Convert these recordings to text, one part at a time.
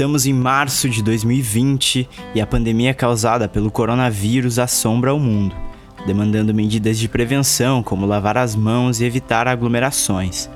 Estamos em março de 2020 e a pandemia causada pelo coronavírus assombra o mundo, demandando medidas de prevenção como lavar as mãos e evitar aglomerações.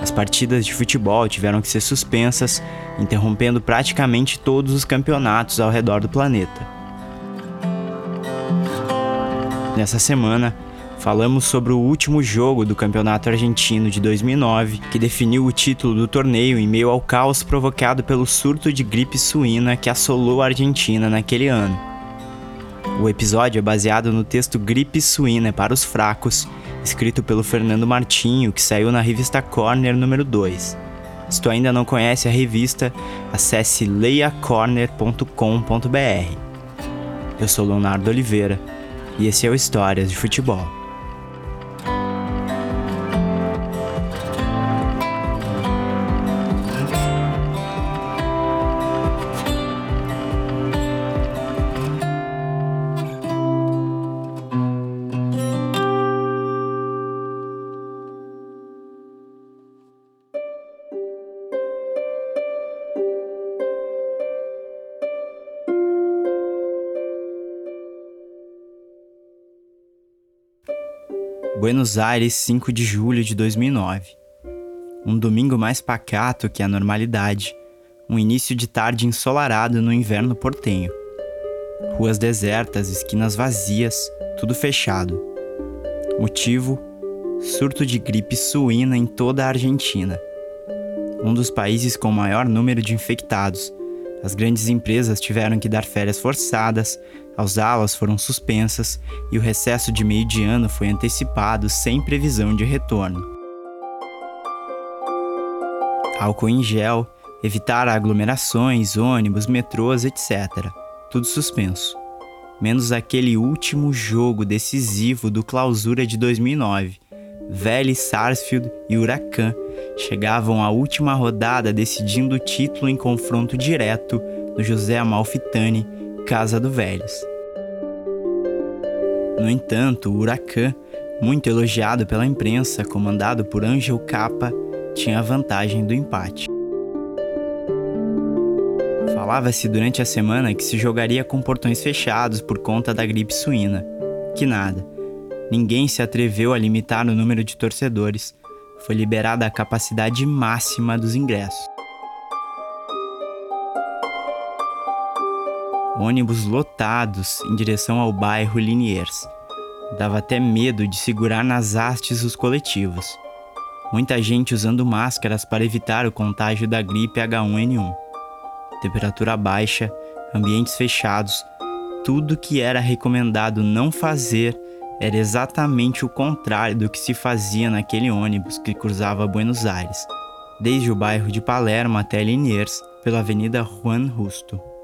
As partidas de futebol tiveram que ser suspensas, interrompendo praticamente todos os campeonatos ao redor do planeta. Nessa semana, falamos sobre o último jogo do Campeonato Argentino de 2009, que definiu o título do torneio em meio ao caos provocado pelo surto de gripe suína que assolou a Argentina naquele ano. O episódio é baseado no texto Gripe Suína para os Fracos, escrito pelo Fernando Martinho, que saiu na revista Corner número 2. Se tu ainda não conhece a revista, acesse leiacorner.com.br. Eu sou Leonardo Oliveira e esse é o Histórias de Futebol. Buenos Aires, 5 de julho de 2009. Um domingo mais pacato que a normalidade, um início de tarde ensolarado no inverno portenho. Ruas desertas, esquinas vazias, tudo fechado. Motivo: surto de gripe suína em toda a Argentina. Um dos países com maior número de infectados. As grandes empresas tiveram que dar férias forçadas, as aulas foram suspensas e o recesso de meio de ano foi antecipado sem previsão de retorno. Álcool em gel, evitar aglomerações, ônibus, metrôs, etc. Tudo suspenso. Menos aquele último jogo decisivo do Clausura de 2009. Vélez Sarsfield e Huracan chegavam à última rodada decidindo o título em confronto direto no José Amalfitani Casa do Velhos. No entanto, o Huracan, muito elogiado pela imprensa, comandado por Angel Capa, tinha a vantagem do empate. Falava-se durante a semana que se jogaria com portões fechados por conta da gripe suína. Que nada. Ninguém se atreveu a limitar o número de torcedores. Foi liberada a capacidade máxima dos ingressos. Ônibus lotados em direção ao bairro Liniers. Dava até medo de segurar nas hastes os coletivos. Muita gente usando máscaras para evitar o contágio da gripe H1N1. Temperatura baixa, ambientes fechados, tudo que era recomendado não fazer era exatamente o contrário do que se fazia naquele ônibus que cruzava Buenos Aires, desde o bairro de Palermo até Liniers, pela Avenida Juan Justo.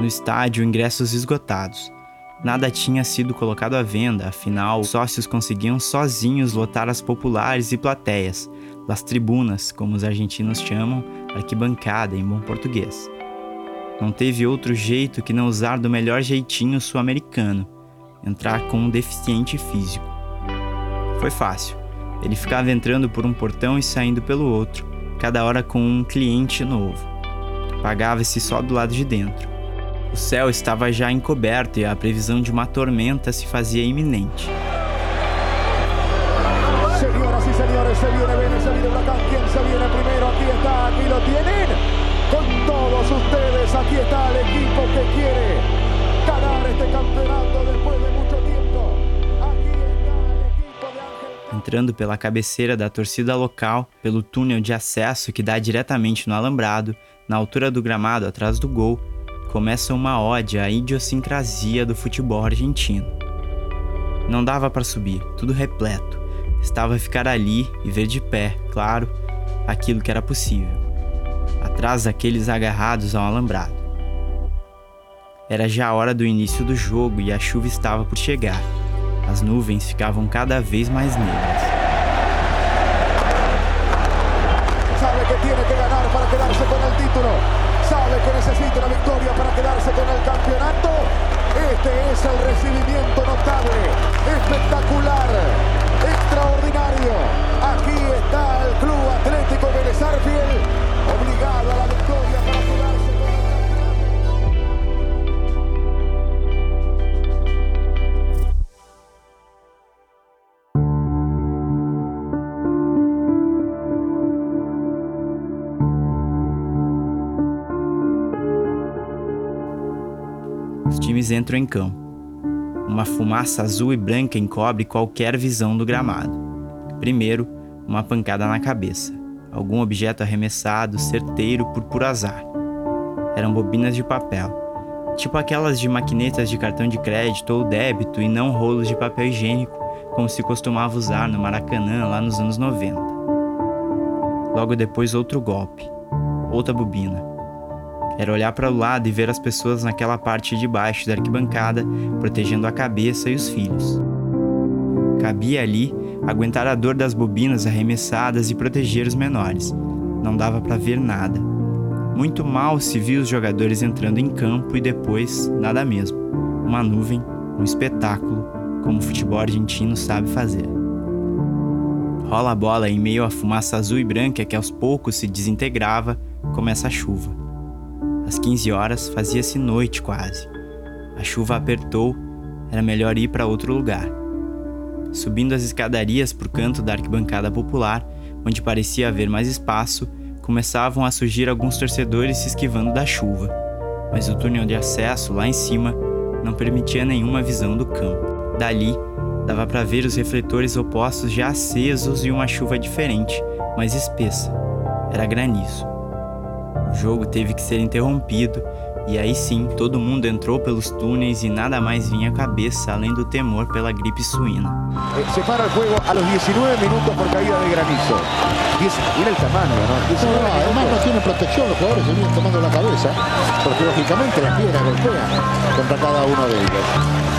No estádio ingressos esgotados. Nada tinha sido colocado à venda, afinal, os sócios conseguiam sozinhos lotar as populares e plateias, as tribunas, como os argentinos chamam, arquibancada em bom português. Não teve outro jeito que não usar do melhor jeitinho sul-americano, entrar com um deficiente físico. Foi fácil. Ele ficava entrando por um portão e saindo pelo outro, cada hora com um cliente novo. Pagava-se só do lado de dentro. O céu estava já encoberto e a previsão de uma tormenta se fazia iminente. Senhoras e senhores, se viene Vélez, se viene Huracán. ¿Quién se viene primero? Aquí está, aquí lo tienen. Con todos ustedes, aquí está el equipo que quiere ganar este campeonato después de mucho tiempo. Aquí está el equipo de Ángel. Entrando pela cabeceira da torcida local, pelo túnel de acesso que dá diretamente no alambrado, na altura do gramado atrás do gol, começa uma ode à idiosincrasia do futebol argentino. Não dava para subir, tudo repleto. Estava a ficar ali e ver de pé, claro, aquilo que era possível. atrás daqueles agarrados ao alambrado. Era já a hora do início do jogo e a chuva estava por chegar. As nuvens ficavam cada vez mais negras. Sabe que tiene que ganar para quedarse con el título. Sabe que necesita una victoria para quedarse con el campeonato. Este es el recibimiento notable, espectacular, extraordinario. Aquí está el Club Atlético Vélez Arfiel, obligado a la victoria Times entram em campo. Uma fumaça azul e branca encobre qualquer visão do gramado. Primeiro, uma pancada na cabeça. Algum objeto arremessado, certeiro por puro azar. Eram bobinas de papel, tipo aquelas de maquinetas de cartão de crédito ou débito e não rolos de papel higiênico, como se costumava usar no Maracanã lá nos anos 90. Logo depois, outro golpe. Outra bobina. Era olhar para o lado e ver as pessoas naquela parte de baixo da arquibancada, protegendo a cabeça e os filhos. Cabia ali aguentar a dor das bobinas arremessadas e proteger os menores. Não dava para ver nada. Muito mal se viu os jogadores entrando em campo e depois nada mesmo. Uma nuvem, um espetáculo, como o futebol argentino sabe fazer. Rola a bola em meio à fumaça azul e branca que aos poucos se desintegrava, começa a chuva. Às 15 horas fazia-se noite quase. A chuva apertou, era melhor ir para outro lugar. Subindo as escadarias por canto da arquibancada popular, onde parecia haver mais espaço, começavam a surgir alguns torcedores se esquivando da chuva, mas o túnel de acesso lá em cima não permitia nenhuma visão do campo. Dali, dava para ver os refletores opostos já acesos e uma chuva diferente, mais espessa. Era granizo. O jogo teve que ser interrompido e aí sim todo mundo entrou pelos túneis e nada mais vinha à cabeça além do temor pela gripe suína. Eh, Se para el juego a los 19 minutos por caída de granizo. Mira el tamaño, ¿no? 19 No, además no tiene protección, los jugadores se vienen tomando la cabeza, porque lógicamente las piedras golpean contra cada uno de ellos.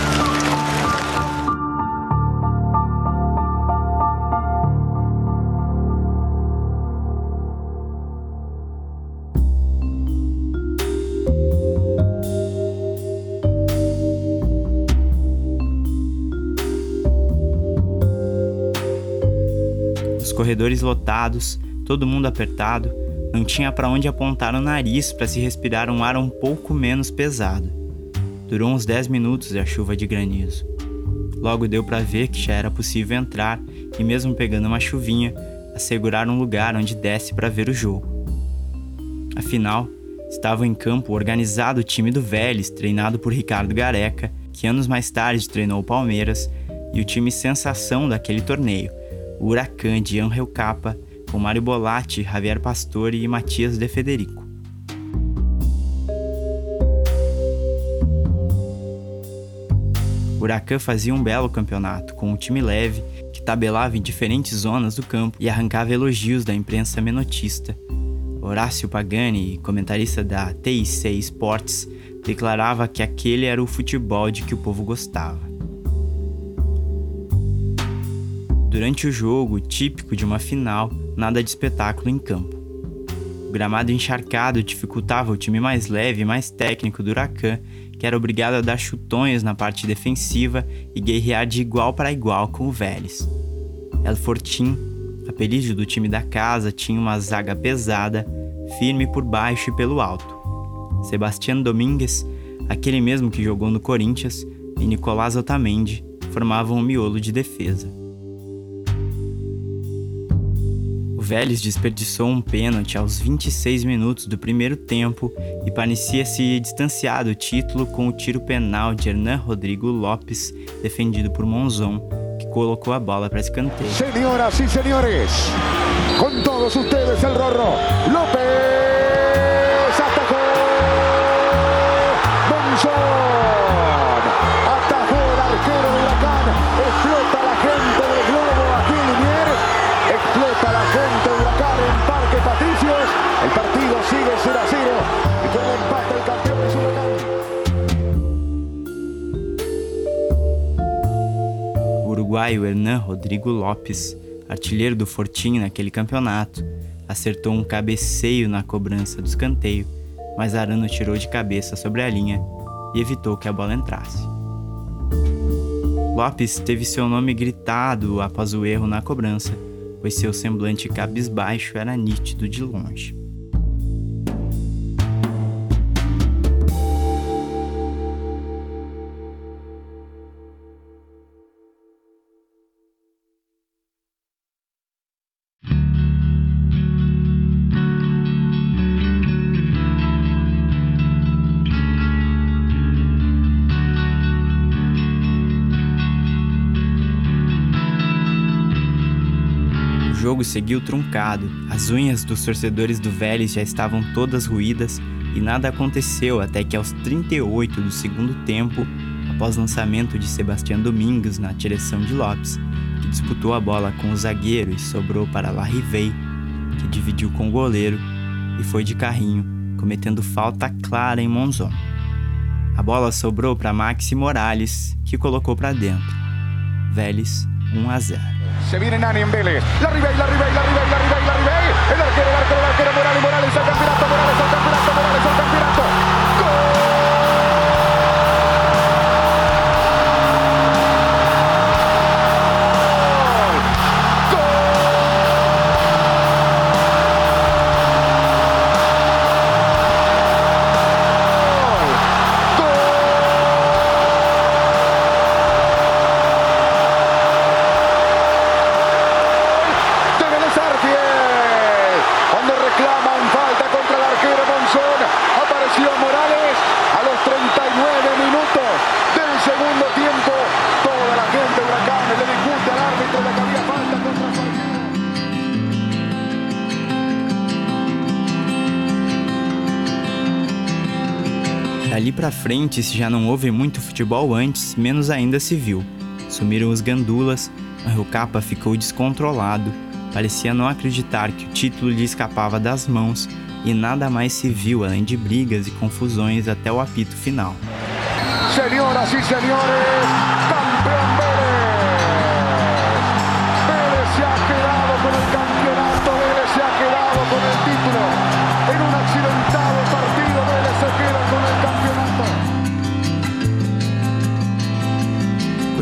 Corredores lotados, todo mundo apertado, não tinha para onde apontar o nariz para se respirar um ar um pouco menos pesado. Durou uns 10 minutos a chuva de granizo. Logo deu para ver que já era possível entrar e, mesmo pegando uma chuvinha, assegurar um lugar onde desse para ver o jogo. Afinal, estava em campo o organizado time do Vélez, treinado por Ricardo Gareca, que anos mais tarde treinou o Palmeiras, e o time sensação daquele torneio, o Huracan de Angel Capa, com Mário Bolatti, Javier Pastore e Matias De Federico. O Huracan fazia um belo campeonato, com um time leve, que tabelava em diferentes zonas do campo e arrancava elogios da imprensa menotista. Horácio Pagani, comentarista da TIC Sports, declarava que aquele era o futebol de que o povo gostava. Durante o jogo, típico de uma final, nada de espetáculo em campo. O gramado encharcado dificultava o time mais leve e mais técnico do Huracan, que era obrigado a dar chutões na parte defensiva e guerrear de igual para igual com o Vélez. El Fortin, apelido do time da casa, tinha uma zaga pesada, firme por baixo e pelo alto. Sebastián Domingues, aquele mesmo que jogou no Corinthians, e Nicolás Otamendi formavam um miolo de defesa. Vélez desperdiçou um pênalti aos 26 minutos do primeiro tempo e parecia se distanciar do título com o tiro penal de Hernan Rodrigo Lopes, defendido por Monzon, que colocou a bola para escanteio. Señoras y señores, con todos ustedes el Rorro López uruguaio Hernan Rodrigo Lopes, artilheiro do Fortim naquele campeonato, acertou um cabeceio na cobrança do escanteio, mas Arano tirou de cabeça sobre a linha e evitou que a bola entrasse. Lopes teve seu nome gritado após o erro na cobrança, pois seu semblante cabisbaixo era nítido de longe. Jogo seguiu truncado, as unhas dos torcedores do Vélez já estavam todas ruídas e nada aconteceu até que aos 38 do segundo tempo, após lançamento de Sebastião Domingos na direção de Lopes, que disputou a bola com o zagueiro e sobrou para Larrivei, que dividiu com o goleiro e foi de carrinho, cometendo falta clara em Monzon. A bola sobrou para Maxi Morales, que colocou para dentro. Vélez 1 a 0. Se viene Nani en Vélez. La Ribey, la Ribey, la Ribey, la Ribey, la Ribey. El arquero, el arquero, el arquero, pra frente, se já não houve muito futebol antes, menos ainda se viu. Sumiram os gandulas, o Rio Capa ficou descontrolado, parecia não acreditar que o título lhe escapava das mãos e nada mais se viu além de brigas e confusões até o apito final. Senhoras e senhores,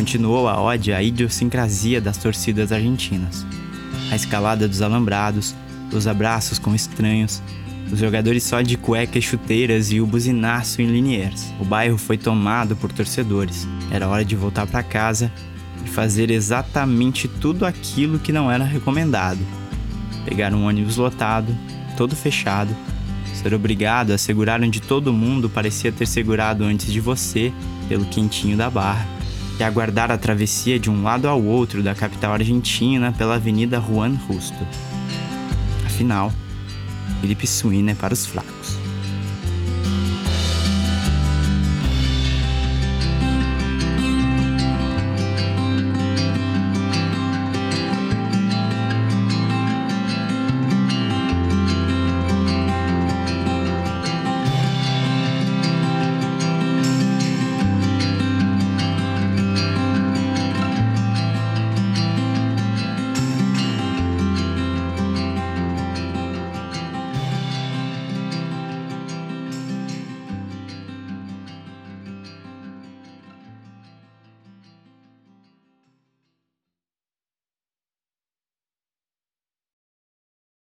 Continuou a ode à idiosincrasia das torcidas argentinas. A escalada dos alambrados, os abraços com estranhos, os jogadores só de cueca e chuteiras e o buzinaço em Liniers. O bairro foi tomado por torcedores. Era hora de voltar para casa e fazer exatamente tudo aquilo que não era recomendado. Pegar um ônibus lotado, todo fechado, ser obrigado a segurar onde todo mundo parecia ter segurado antes de você, pelo quentinho da barra, e aguardar a travessia de um lado ao outro da capital argentina pela Avenida Juan Justo. Afinal, Felipe Suína é para os fracos.